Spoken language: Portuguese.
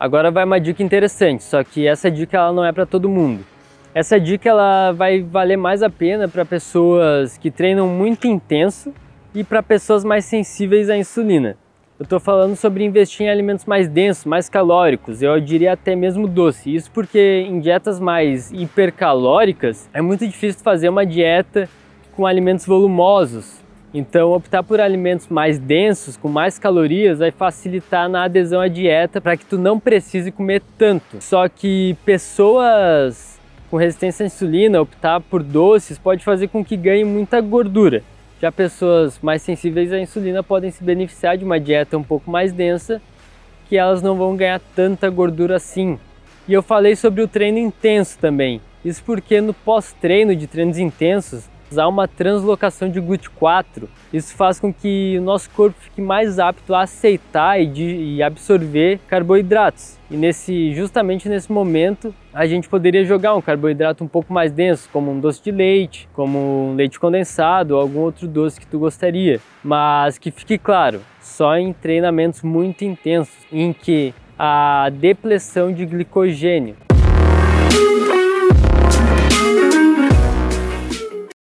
Agora vai uma dica interessante, só que essa dica ela não é para todo mundo. Essa dica ela vai valer mais a pena para pessoas que treinam muito intenso e para pessoas mais sensíveis à insulina. Eu estou falando sobre investir em alimentos mais densos, mais calóricos, eu diria até mesmo doce. Isso porque em dietas mais hipercalóricas é muito difícil fazer uma dieta com alimentos volumosos. Então, optar por alimentos mais densos, com mais calorias, vai facilitar na adesão à dieta para que tu não precise comer tanto. Só que pessoas com resistência à insulina, optar por doces pode fazer com que ganhe muita gordura. Já pessoas mais sensíveis à insulina podem se beneficiar de uma dieta um pouco mais densa, que elas não vão ganhar tanta gordura assim. E eu falei sobre o treino intenso também. Isso porque no pós-treino de treinos intensos, há uma translocação de GLUT4. Isso faz com que o nosso corpo fique mais apto a aceitar e, de, e absorver carboidratos. E nesse, justamente nesse momento, a gente poderia jogar um carboidrato um pouco mais denso, como um doce de leite, como um leite condensado ou algum outro doce que tu gostaria. Mas que fique claro, só em treinamentos muito intensos, em que a depressão de glicogênio